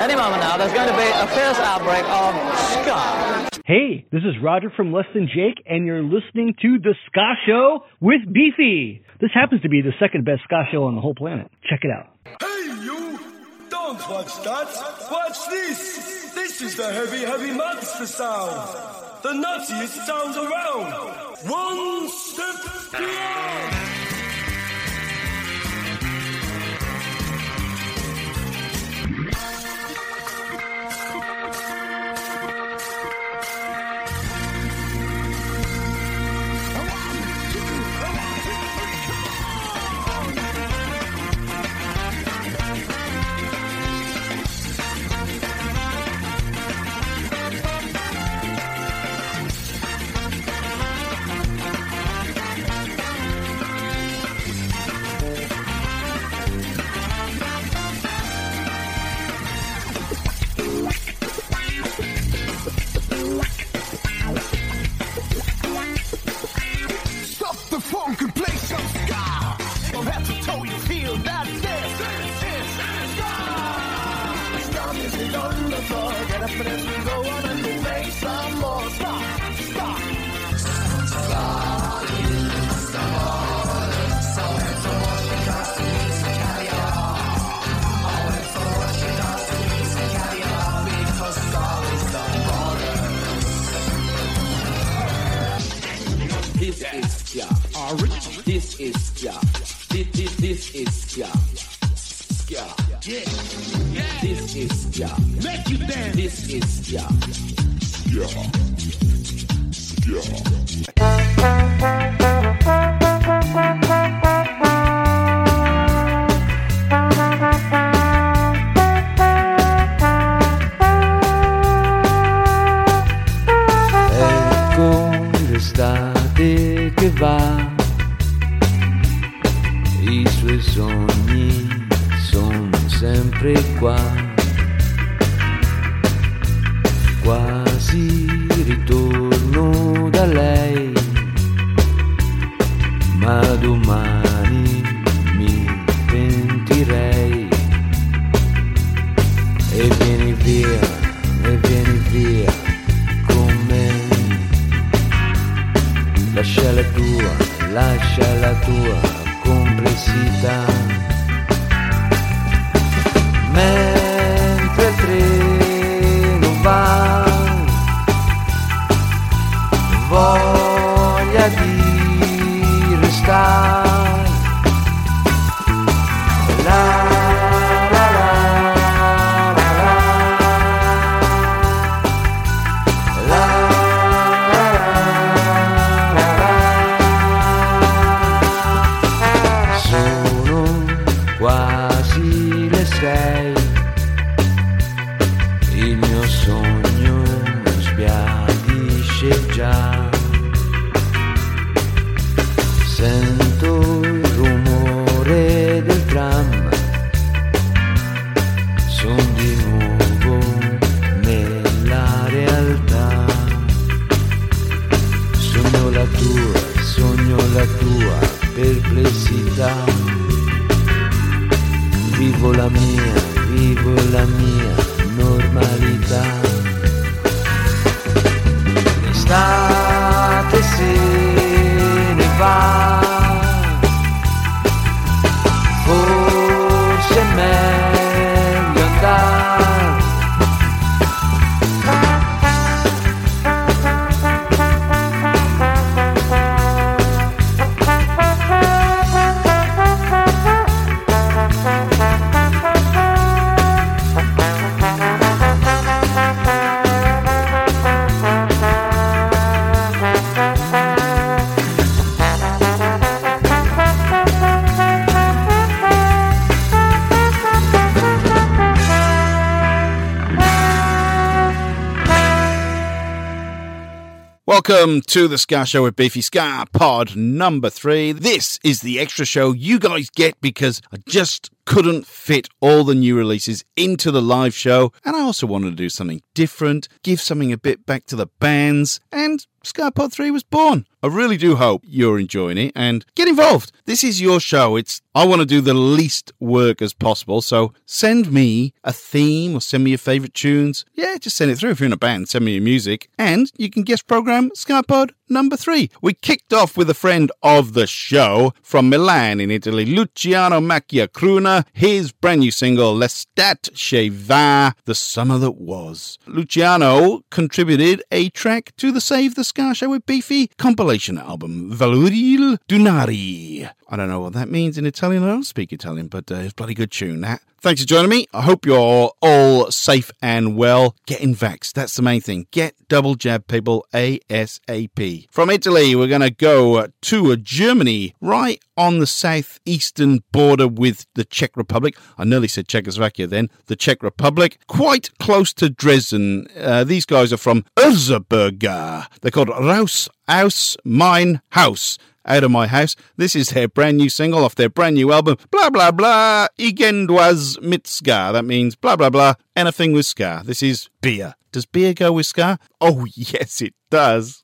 Any moment now, there's going to be a fierce outbreak of ska. Hey, this is Roger from Less Than Jake, and you're listening to The Ska Show with Beefy. This happens to be the second best ska show on the whole planet. Check it out. Hey, you! Don't watch that! Watch this! This is the heavy, heavy monster sound! The nuttiest sound around! One step beyond! I suoi sogni sono sempre qua, quasi ritorno da lei, ma domani mi pentirei. E vieni via, e vieni via con me. Lascia la tua, lascia la tua complessità. Mentre il treno va, voglia di restare. Vivo la mia normalità. L'estate se ne va. Welcome to the Ska Show with Beefy Ska Pod number three. This is the extra show you guys get because I just couldn't fit all the new releases into the live show, and I also wanted to do something different, give something a bit back to the bands, and Ska Pod 3 was born. I really do hope you're enjoying it and get involved. This is your show. It's I want to do the least work as possible, so send me a theme or send me your favorite tunes. Yeah, just send it through if you're in a band. Send me your music, and you can guest program Ska Pod number three. We kicked off with a friend of the show from Milan in Italy, Luciano Macchia Crooner, his brand new single L'estate che va, The Summer That Was. Luciano contributed a track to the Save the Ska Show with Beefy compilation album, Valuril Dunari. I don't know what that means in Italian. I don't speak Italian, but uh, it's bloody good tune, that. Thanks for joining me. I hope you're all safe and well. Getting vaxxed, that's the main thing. Get double jab, people, ASAP. From Italy, we're going to go to Germany, right on the southeastern border with the Czech Republic. I nearly said Czechoslovakia then. The Czech Republic, quite close to Dresden. Uh, these guys are from Erzberger. They're called Raus aus mein Haus out of my house. This is their brand new single off their brand new album, blah blah blah, Irgendwas mit Ska. That means blah blah blah, anything with Ska. This is beer. Does beer go with Ska? Oh, yes, it does.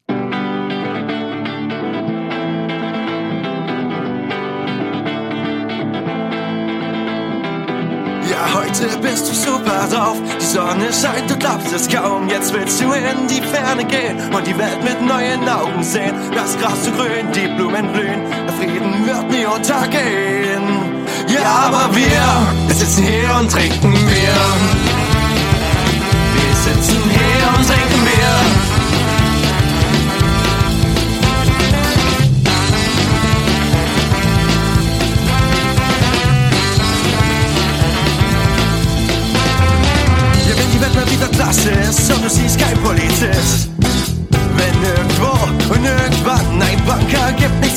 Heute bist du super drauf. Die Sonne scheint, du glaubst es kaum. Jetzt willst du in die Ferne gehen und die Welt mit neuen Augen sehen. Das Gras zu grün, die Blumen blühen. Der Frieden wird nie untergehen. Ja, aber wir, wir sitzen hier und trinken Bier. Wir sitzen hier und trinken Bier. Klasse ist und du siehst kein Polizist. Wenn irgendwo und irgendwann ein Banker gibt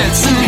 hier.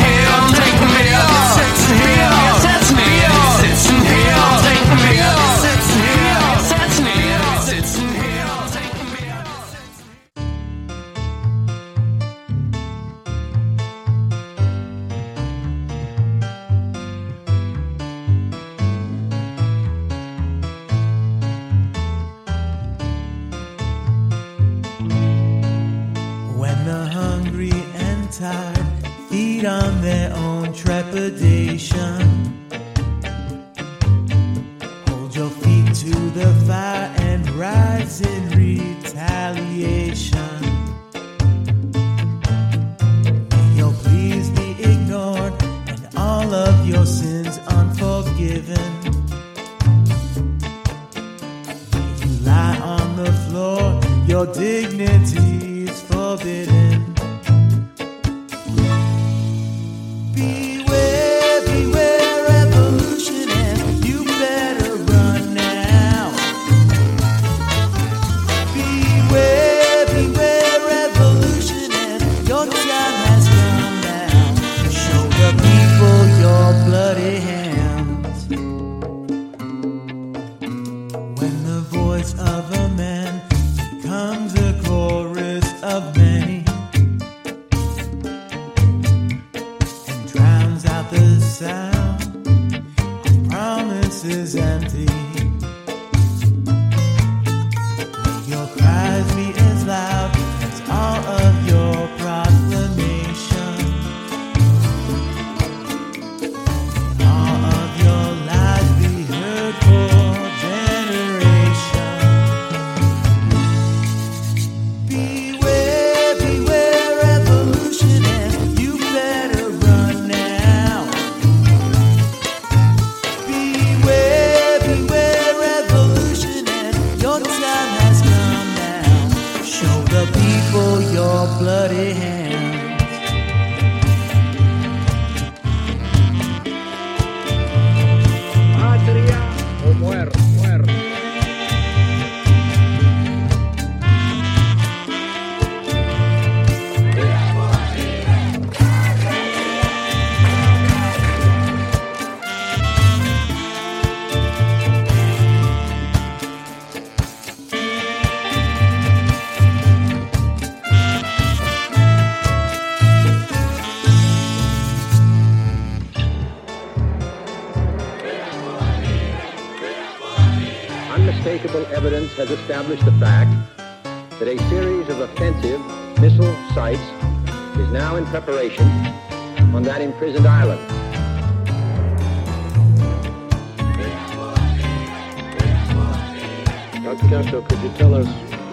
Castro, could you tell us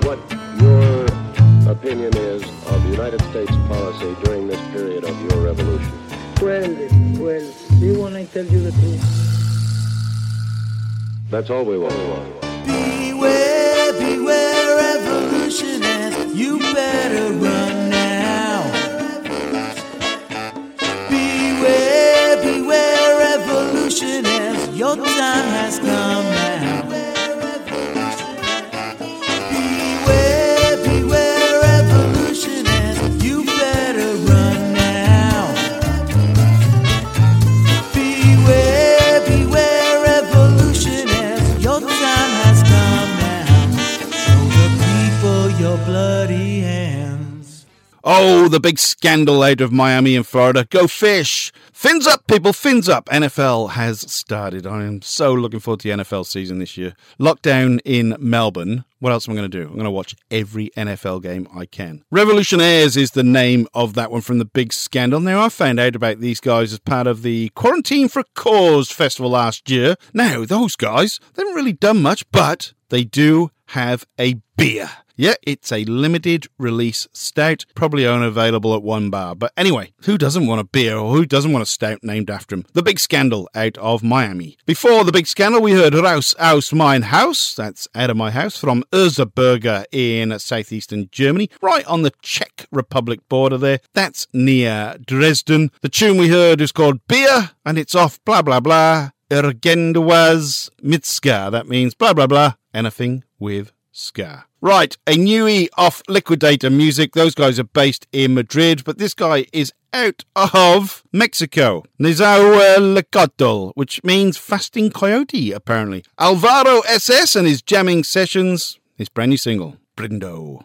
what your opinion is of the United States policy during this period of your revolution? Well, well, do you want to tell you the truth? That's all we want. Beware, beware, revolutionist. You better run now. Beware, beware, revolutionist. Your time has come Oh, the big Skandal out of Miami and Florida. Go fish! Fins up, people, fins up. NFL has started. I am so looking forward to the NFL season this year. Lockdown in Melbourne. What else am I going to do? I'm going to watch every NFL game I can. Revolutionaires is the name of that one from the big Skandal. Now, I found out about these guys as part of the Quarantine for a Cause festival last year. Now, those guys, they haven't really done much, but they do have a beer. Yeah, it's a limited release stout, probably only available at one bar. But anyway, who doesn't want a beer or who doesn't want a stout named after him? The Big Skandal out of Miami. Before the Big Skandal, we heard Raus aus mein Haus, that's out of my house, from Erzberger in southeastern Germany, right on the Czech Republic border there. That's near Dresden. The tune we heard is called Beer, and it's off blah blah blah. Irgendwas mit. That means blah blah blah, anything with ska. Right, a newie off Liquidator Music. Those guys are based in Madrid, but this guy is out of Mexico. Nezahualcóyotl, uh, which means fasting coyote, apparently. Alvaro SS and his jamming sessions. His brand new single. Brindo,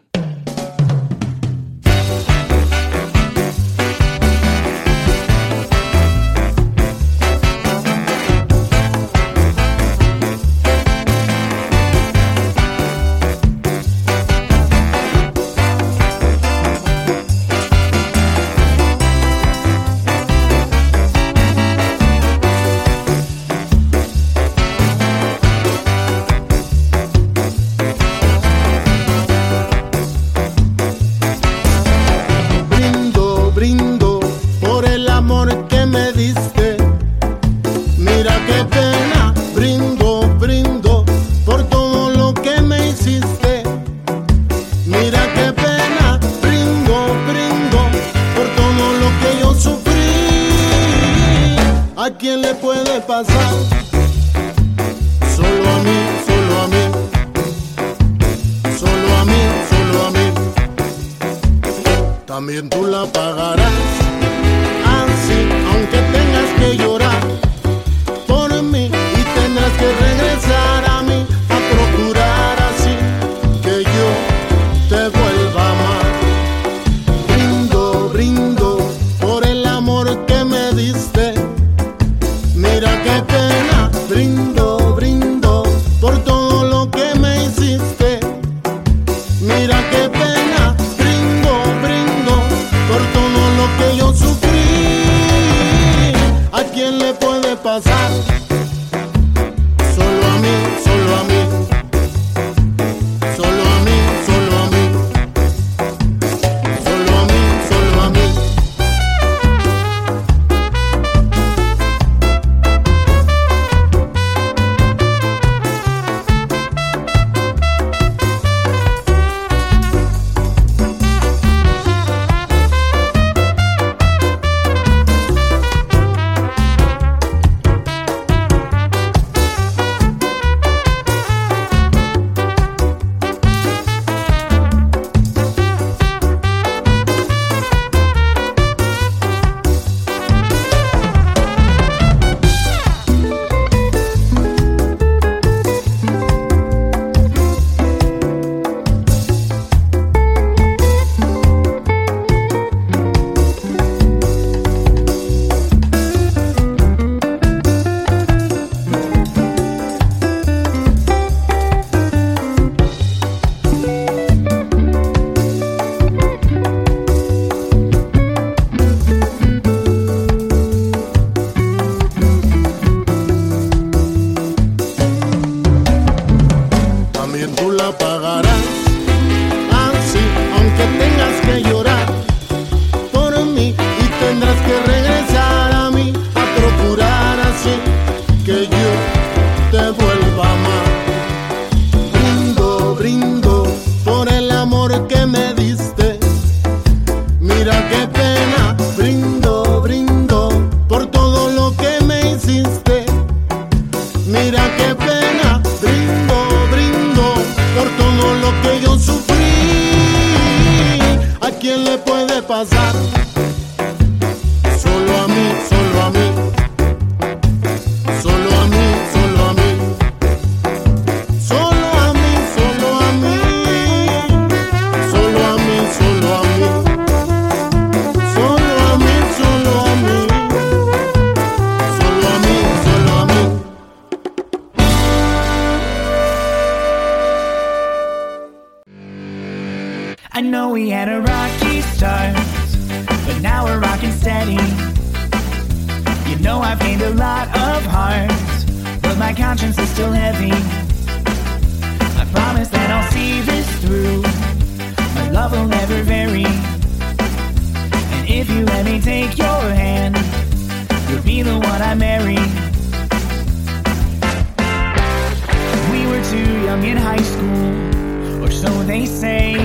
they say.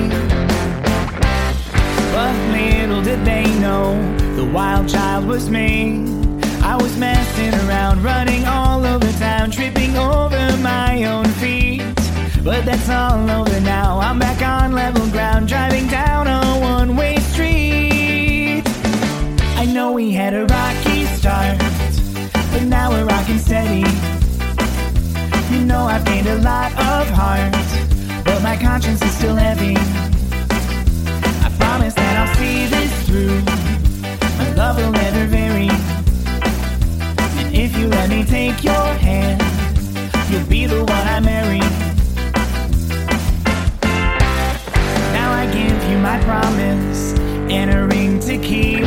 But little did they know the wild child was me. I was messing around, running all over town, tripping over my own feet. But that's all over now. I'm back on level ground, driving down a one way street. I know we had a rocky start, but now we're rocking steady. You know I've gained a lot of heart, but my conscience is still heavy. I promise that I'll see this through. My love will never vary. And if you let me take your hand, you'll be the one I marry. Now I give you my promise and a ring to keep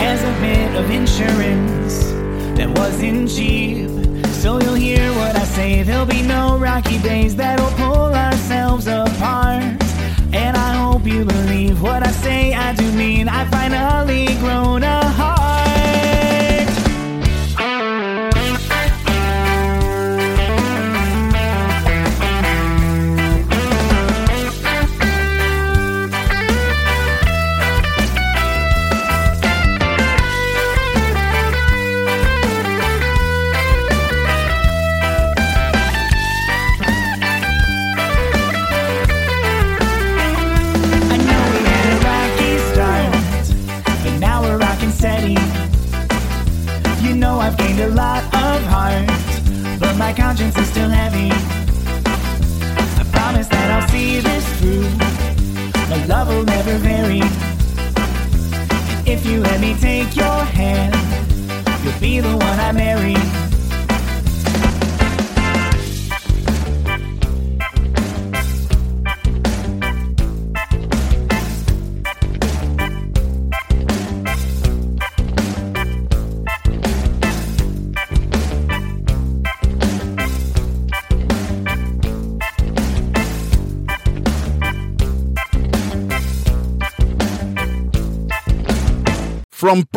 as a bit of insurance that wasn't cheap. So you'll hear what I say. There'll be no rocky days that'll pull ourselves apart. And I hope you believe what I say. I do mean I finally grown a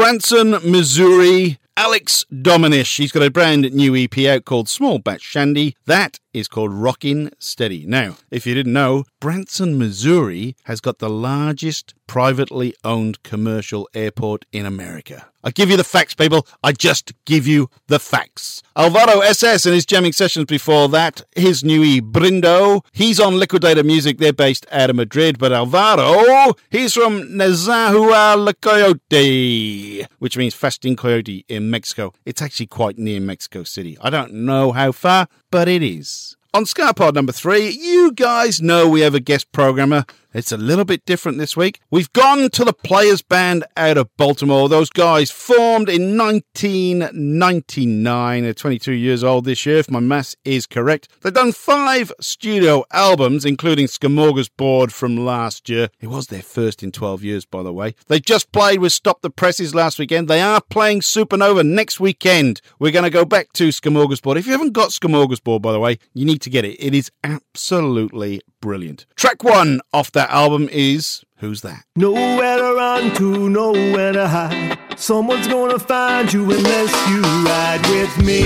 Branson, Missouri, Alex Dominish. He's got a brand new EP out called Small Batch Shandy. That is called Rockin' Steady. Now, if you didn't know, Branson, Missouri has got the largest privately owned commercial airport in America. I give you the facts, people. I just give you the facts. Alvaro SS and his jamming sessions before that, his new E Brindo. He's on Liquidator Music. They're based out of Madrid, but Alvaro, he's from Nezahua La Coyote, which means fasting coyote in Mexico. It's actually quite near Mexico City. I don't know how far, but it is. On SkaPod number three, you guys know we have a guest programmer. It's a little bit different this week. We've gone to the Players Band out of Baltimore. Those guys formed in 1999. They're 22 years old this year, if my maths is correct. They've done five studio albums, including Smorgasbord from last year. It was their first in 12 years, by the way. They just played with Stop the Presses last weekend. They are playing Supernova next weekend. We're going to go back to Smorgasbord. If you haven't got Smorgasbord, by the way, you need to get it. It is absolutely brilliant. Track one off that album is Who's That? Nowhere to run to, nowhere to hide. Someone's gonna find you unless you ride with me.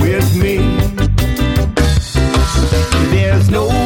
With me. There's nowhere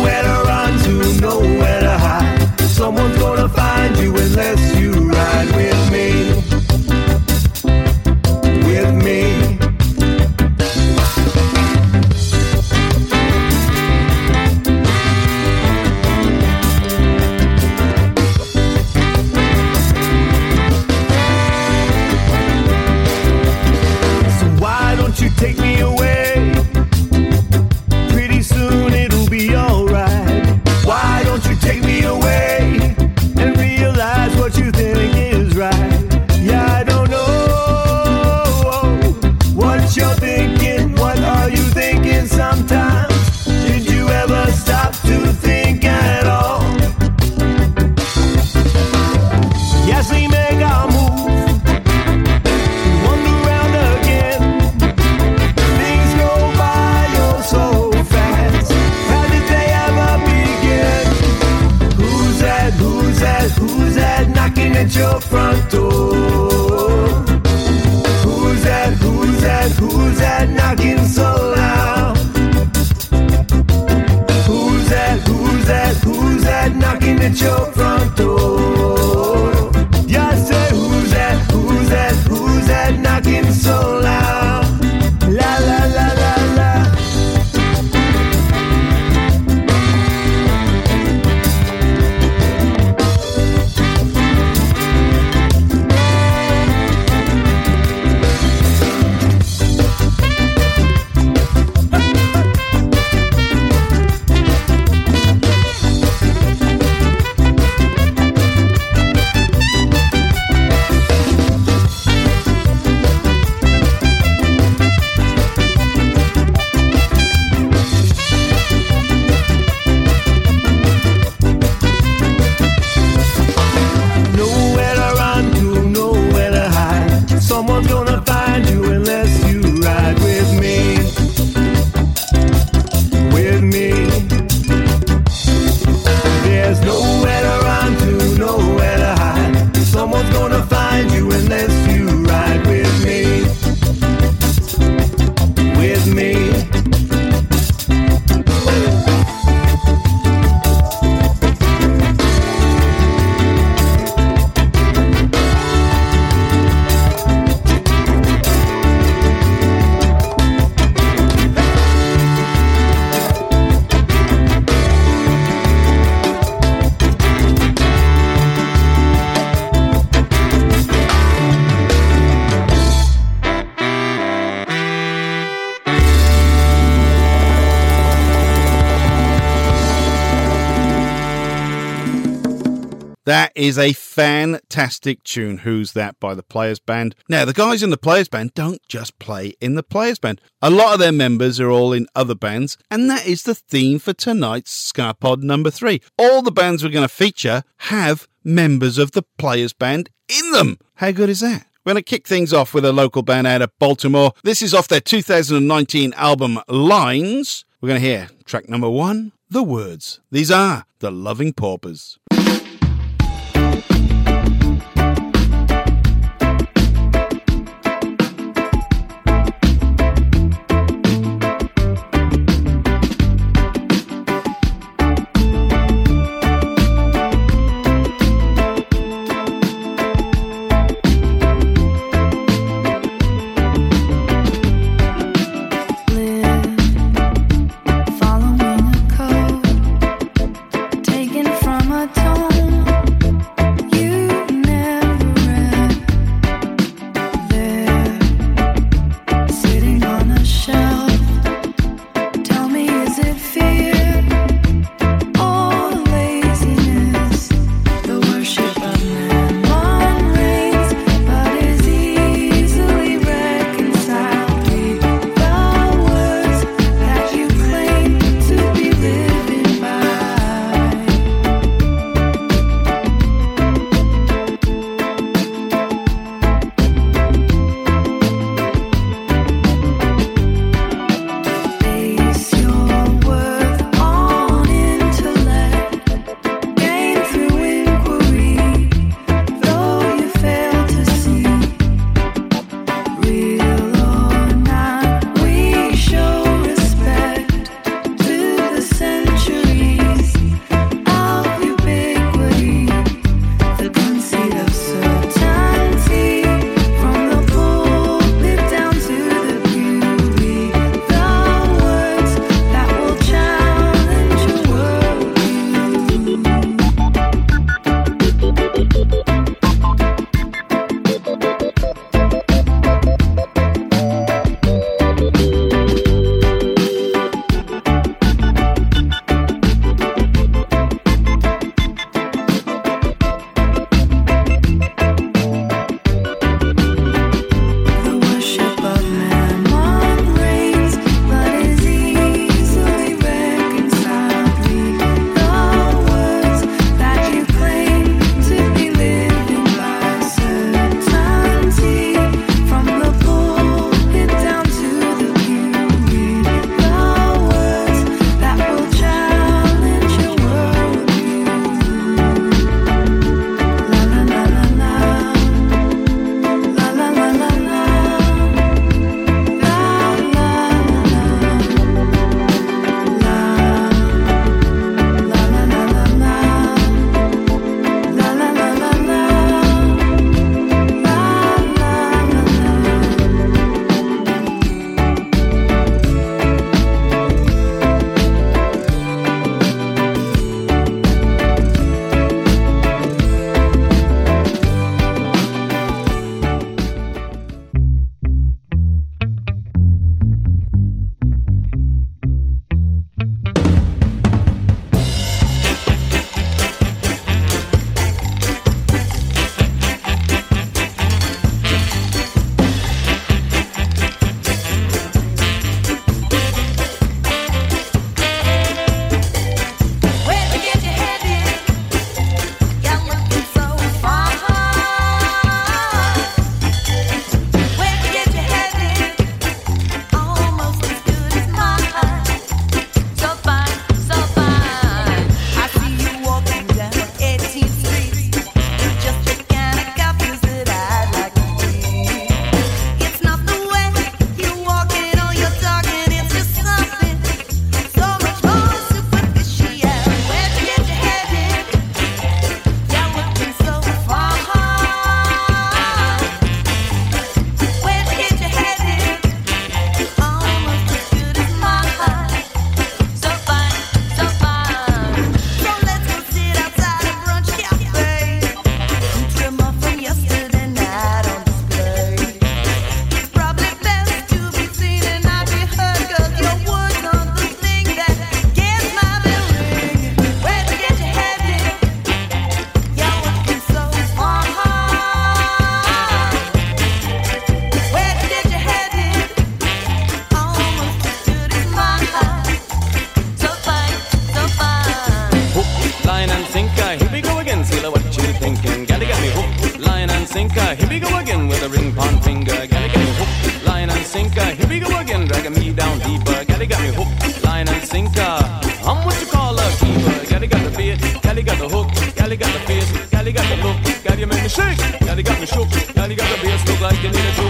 is a fantastic tune. Who's That by the Players Band. Now, the guys in the Players Band don't just play in the Players Band. A lot of their members are all in other bands, and that is the theme for tonight's SkaPod number three. All the bands we're going to feature have members of the Players Band in them. How good is that? We're going to kick things off with a local band out of Baltimore. This is off their 2019 album Lines. We're going to hear track number one, The Words. These are The Loving Paupers. Like you need a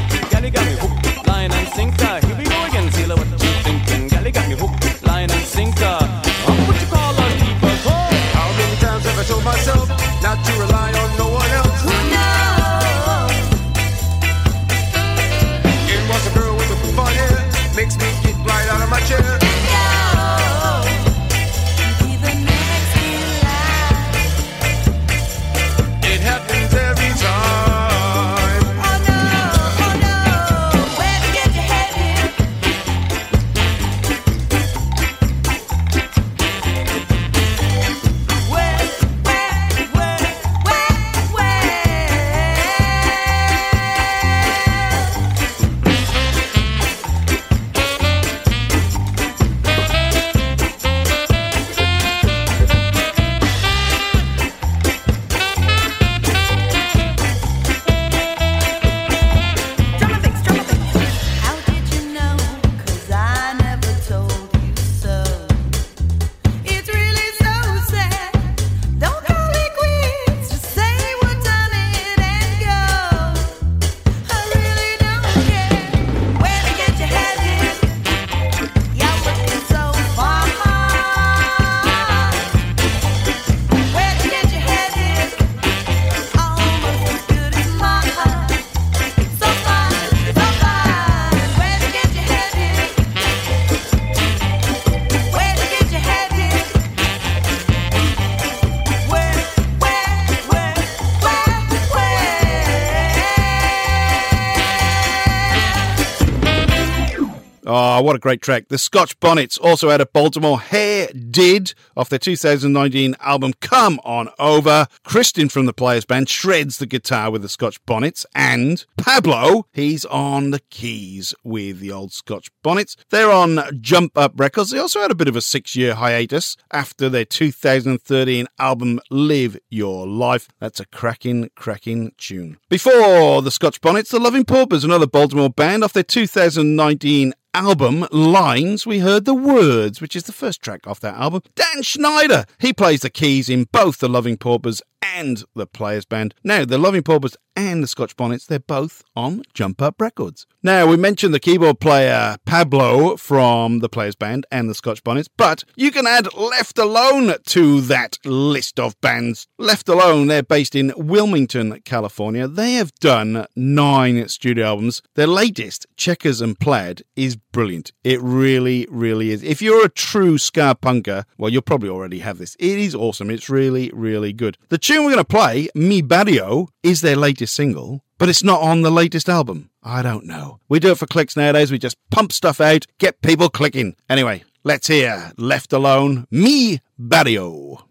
Oh, what a great track. The Scotch Bonnets, also out of Baltimore. Hair Did, off their 2019 album Come On Over. Kristen from the Players Band shreds the guitar with the Scotch Bonnets. And Pablo, he's on the keys with the old Scotch Bonnets. They're on Jump Up Records. They also had a bit of a six year hiatus after their 2013 album Live Your Life. That's a cracking, cracking tune. Before the Scotch Bonnets, the Loving Paupers, another Baltimore band, off their 2019 album Lines, we heard The Words, which is the first track off that album. Dan Schneider, he plays the keys in both the Loving Paupers and the Players Band. Now, the Loving Paupers and the Scotch Bonnets, they're both on Jump Up Records. Now, we mentioned the keyboard player Pablo from the Players Band and the Scotch Bonnets, but you can add Left Alone to that list of bands. Left Alone, they're based in Wilmington, California. They have done nine studio albums. Their latest, Checkers and Plaid, is brilliant. It really, really is. If you're a true ska punker, well, you'll probably already have this. It is awesome. It's really, really good. The tune we're going to play, Mi Barrio, is their latest single, but it's not on the latest album. I don't know. We do it for clicks nowadays. We just pump stuff out, get people clicking. Anyway, let's hear Left Alone, Mi Barrio.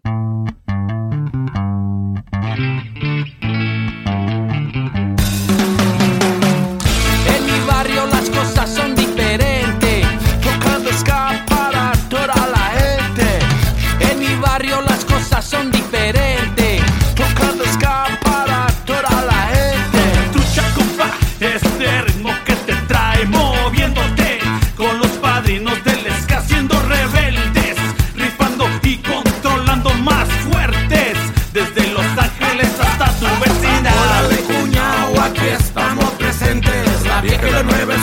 Vieja la nueva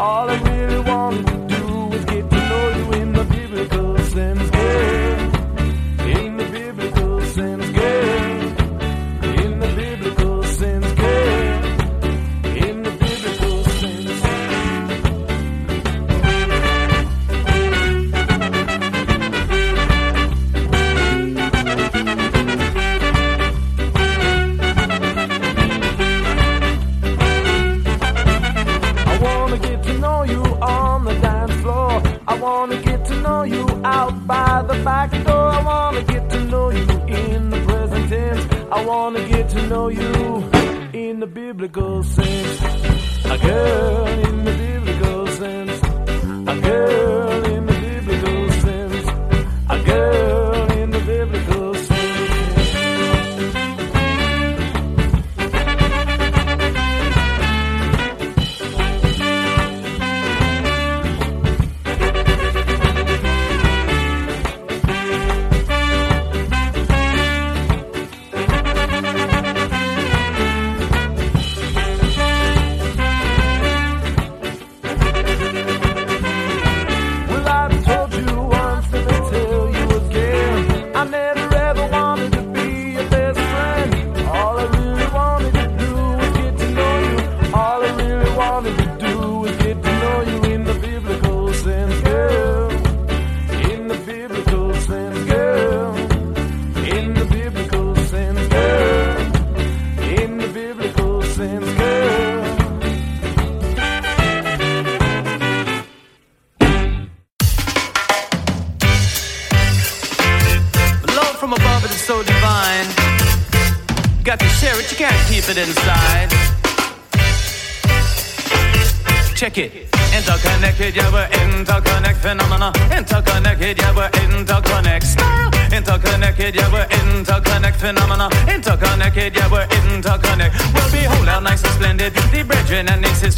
All I really want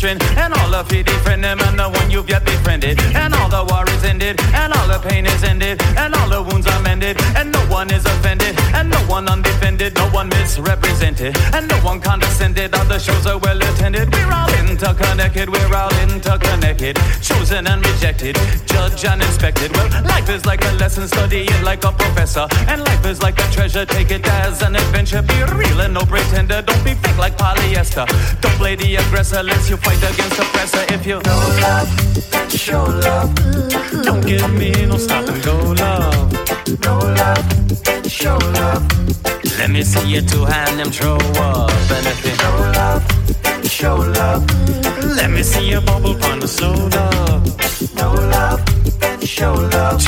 children and all of you different them and the one you've yet befriended. And all the war is ended and all the pain is ended and all the wounds are mended and no one is offended. And no one undefended, no one misrepresented, and no one condescended. Other shows are well attended. We're all interconnected, we're all interconnected. Chosen and rejected, judged and inspected. Well, life is like a lesson, study it like a professor. And life is like a treasure, take it as an adventure. Be real and no pretender, don't be fake like polyester. Don't play the aggressor, unless you fight against oppressor. If you know love, show love. Don't give me no stop and go love. No love, show love. Let me see you two hand them throw up. And if you know love, show love. Let me see you bubble on the soda. No love, show love.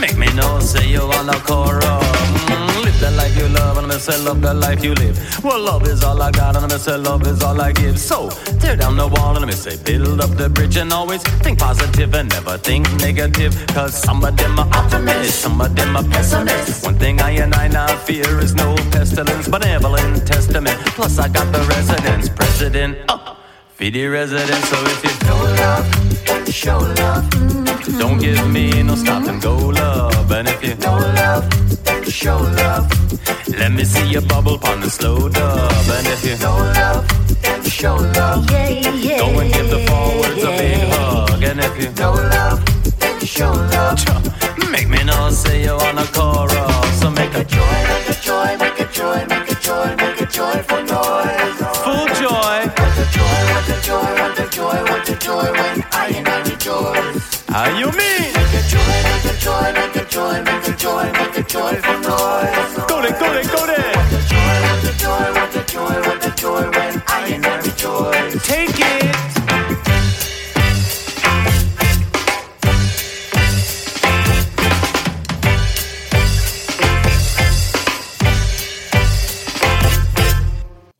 Make me know, say you wanna chorus. Mm, live the life you love, and I'm gonna say love the life you live. Well, love is all I got, and I'm say love is all I give. So tear down the wall, and I'm gonna say build up the bridge, and always think positive and never think negative. Cause some of them are optimists, some of them are pessimists. One thing I and I now fear is no pestilence, benevolent testament. Plus I got the residence, president. Uh, feed the residents, so if you know love, show love. Don't give me no stop and go love. And if you know love, show love. Let me see you bubble on the slow dub. And if you know love, then show love. Go and give the forwards a big hug. And if you know love, show love. Make me know say you wanna chorus. So make a joy, make a joy, make a joy, make a joy, make a joyful noise. Full joy. What a joy, what a joy, what a joy, what a joy when I and I rejoice. How you mean? Make a joy, make a joy, make a joy, make a joy, make a joyful noise. Go there, go there, go there. What a joy, what a joy, what a joy, what a joy when I and I rejoice. Take it.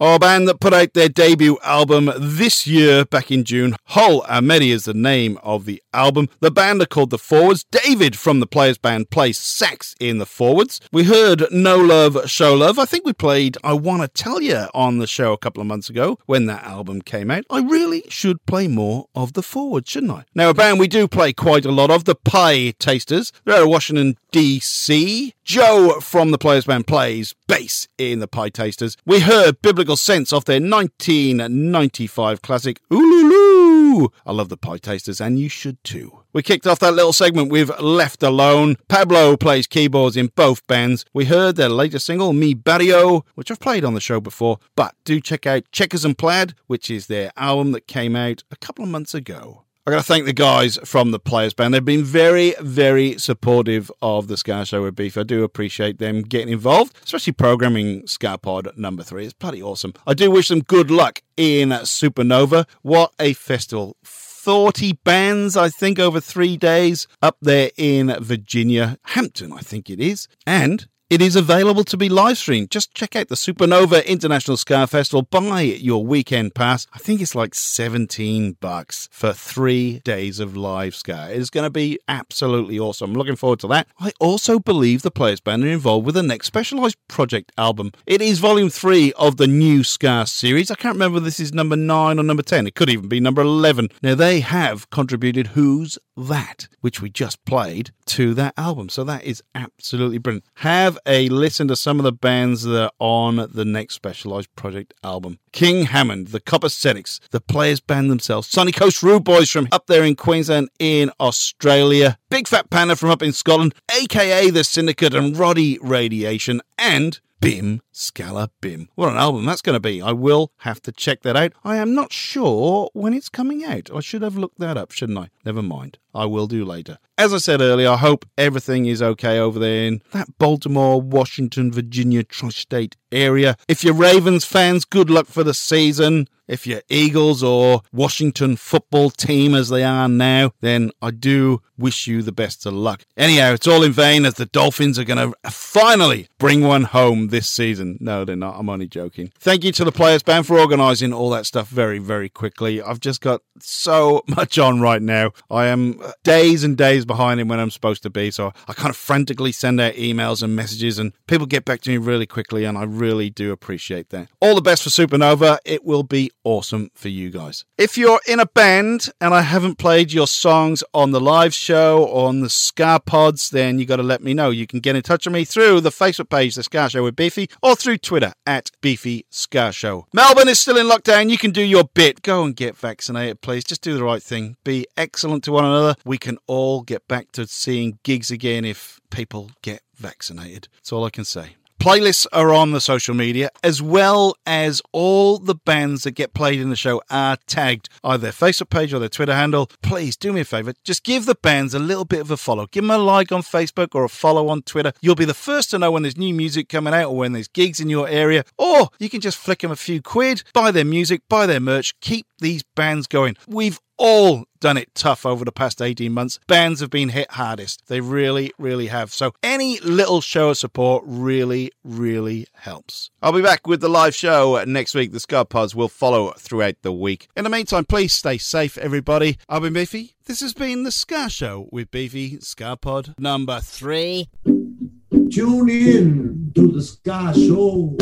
Our band that put out their debut album this year, back in June. Hull Amedi is the name of the album. The band are called The Forwards. David from the Players Band plays sax in The Forwards. We heard No Love, Show Love. I think we played I Wanna Tell You on the show a couple of months ago when that album came out. I really should play more of The Forwards, shouldn't I? Now, a band we do play quite a lot of, the Pietasters. They're out of Washington, D.C. Joe from the Players Band plays bass in the Pietasters. We heard Biblical Sense off their 1995 classic Oolooloo. I love the Pietasters, and you should too. We kicked off that little segment with Left Alone. Pablo plays keyboards in both bands. We heard their latest single, Mi Barrio, which I've played on the show before, but do check out Checkers and Plaid, which is their album that came out a couple of months ago. I got to thank the guys from the Players Band. They've been very, very supportive of the Ska Show with Beef. I do appreciate them getting involved, especially programming SkaPod number three. It's bloody awesome. I do wish them good luck in Supernova. What a festival! 40 bands, I think, over three days up there in Virginia, Hampton, I think it is. And it is available to be live streamed. Just check out the Supernova International Ska Festival. Buy your weekend pass. I think it's like 17 bucks for three days of live Ska. It's going to be absolutely awesome. I'm looking forward to that. I also believe the Players Band are involved with the next Specialized Project album. It is volume three of the new Ska series. I can't remember this is number nine or number 10. It could even be number 11. Now, they have contributed Who's That, which we just played, to that album. So that is absolutely brilliant. Have a listen to some of the bands that are on the next Specialized Project album. King Hammond, the Copacetics, the Players Band themselves, Sunny Coast Rude Boys from up there in Queensland in Australia, Big Fat Panda from up in Scotland, aka The Syndicate and Roddy Radiation, and Bim Skala Bim. What an album that's going to be. I will have to check that out. I am not sure when it's coming out. I should have looked that up, shouldn't I? Never mind. I will do later. As I said earlier, I hope everything is okay over there in that Baltimore, Washington, Virginia tri state area. If you're Ravens fans, good luck for the season. If you're Eagles or Washington football team as they are now, then I do wish you the best of luck. Anyhow, it's all in vain as the Dolphins are going to finally bring one home this season. No, they're not. I'm only joking. Thank you to the Players Band for organising all that stuff very, very quickly. I've just got so much on right now. I am uh, days and days is behind him when I'm supposed to be. So I kind of frantically send out emails and messages, and people get back to me really quickly, and I really do appreciate that. All the best for Supernova. It will be awesome for you guys. If you're in a band and I haven't played your songs on the live show on the Ska Pods, then you got to let me know. You can get in touch with me through the Facebook page, The Ska Show with Beefy, or through Twitter at Beefy Ska Show. Melbourne is still in lockdown. You can do your bit. Go and get vaccinated, please. Just do the right thing. Be excellent to one another. We can all get back to seeing gigs again if people get vaccinated. That's all I can say. Playlists are on the social media, as well as all the bands that get played in the show are tagged, either their Facebook page or their Twitter handle. Please do me a favor, just give the bands a little bit of a follow. Give them a like on Facebook or a follow on Twitter. You'll be the first to know when there's new music coming out or when there's gigs in your area, or you can just flick them a few quid, buy their music, buy their merch, keep these bands going. We've all done it tough over the past 18 months. Bands have been hit hardest. They really, really have. So any little show of support really, really helps. I'll be back with the live show next week. The Ska Pods will follow throughout the week. In the meantime, please stay safe, everybody. I've been Beefy. This has been the Ska Show with Beefy Ska Pod number three. Tune in to the Ska Show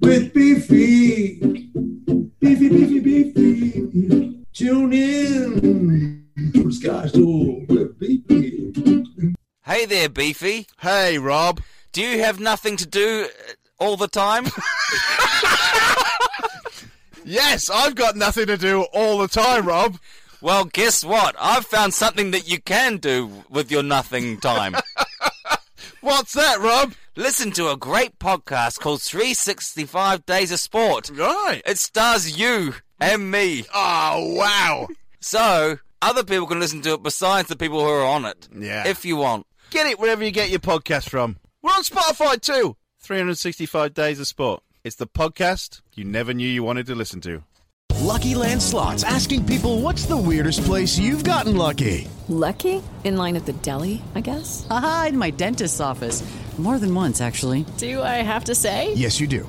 with Beefy. Beefy, Beefy, Beefy. Tune in to the Ska Show with Beefy. Hey there, Beefy. Hey, Rob. Do you have nothing to do uh, all the time? Yes, I've got nothing to do all the time, Rob. Well, guess what? I've found something that you can do with your nothing time. What's that, Rob? Listen to a great podcast called 365 Days of Sport. Right. It stars you and me. Oh, wow. So, other people can listen to it besides the people who are on it. Yeah. If you want. Get it wherever you get your podcast from. We're on Spotify too. 365 Days of Sport. It's the podcast you never knew you wanted to listen to. Lucky Land Slots asking people what's the weirdest place you've gotten lucky? Lucky? In line at the deli, I guess? Aha, in my dentist's office. More than once, actually. Do I have to say? Yes, you do.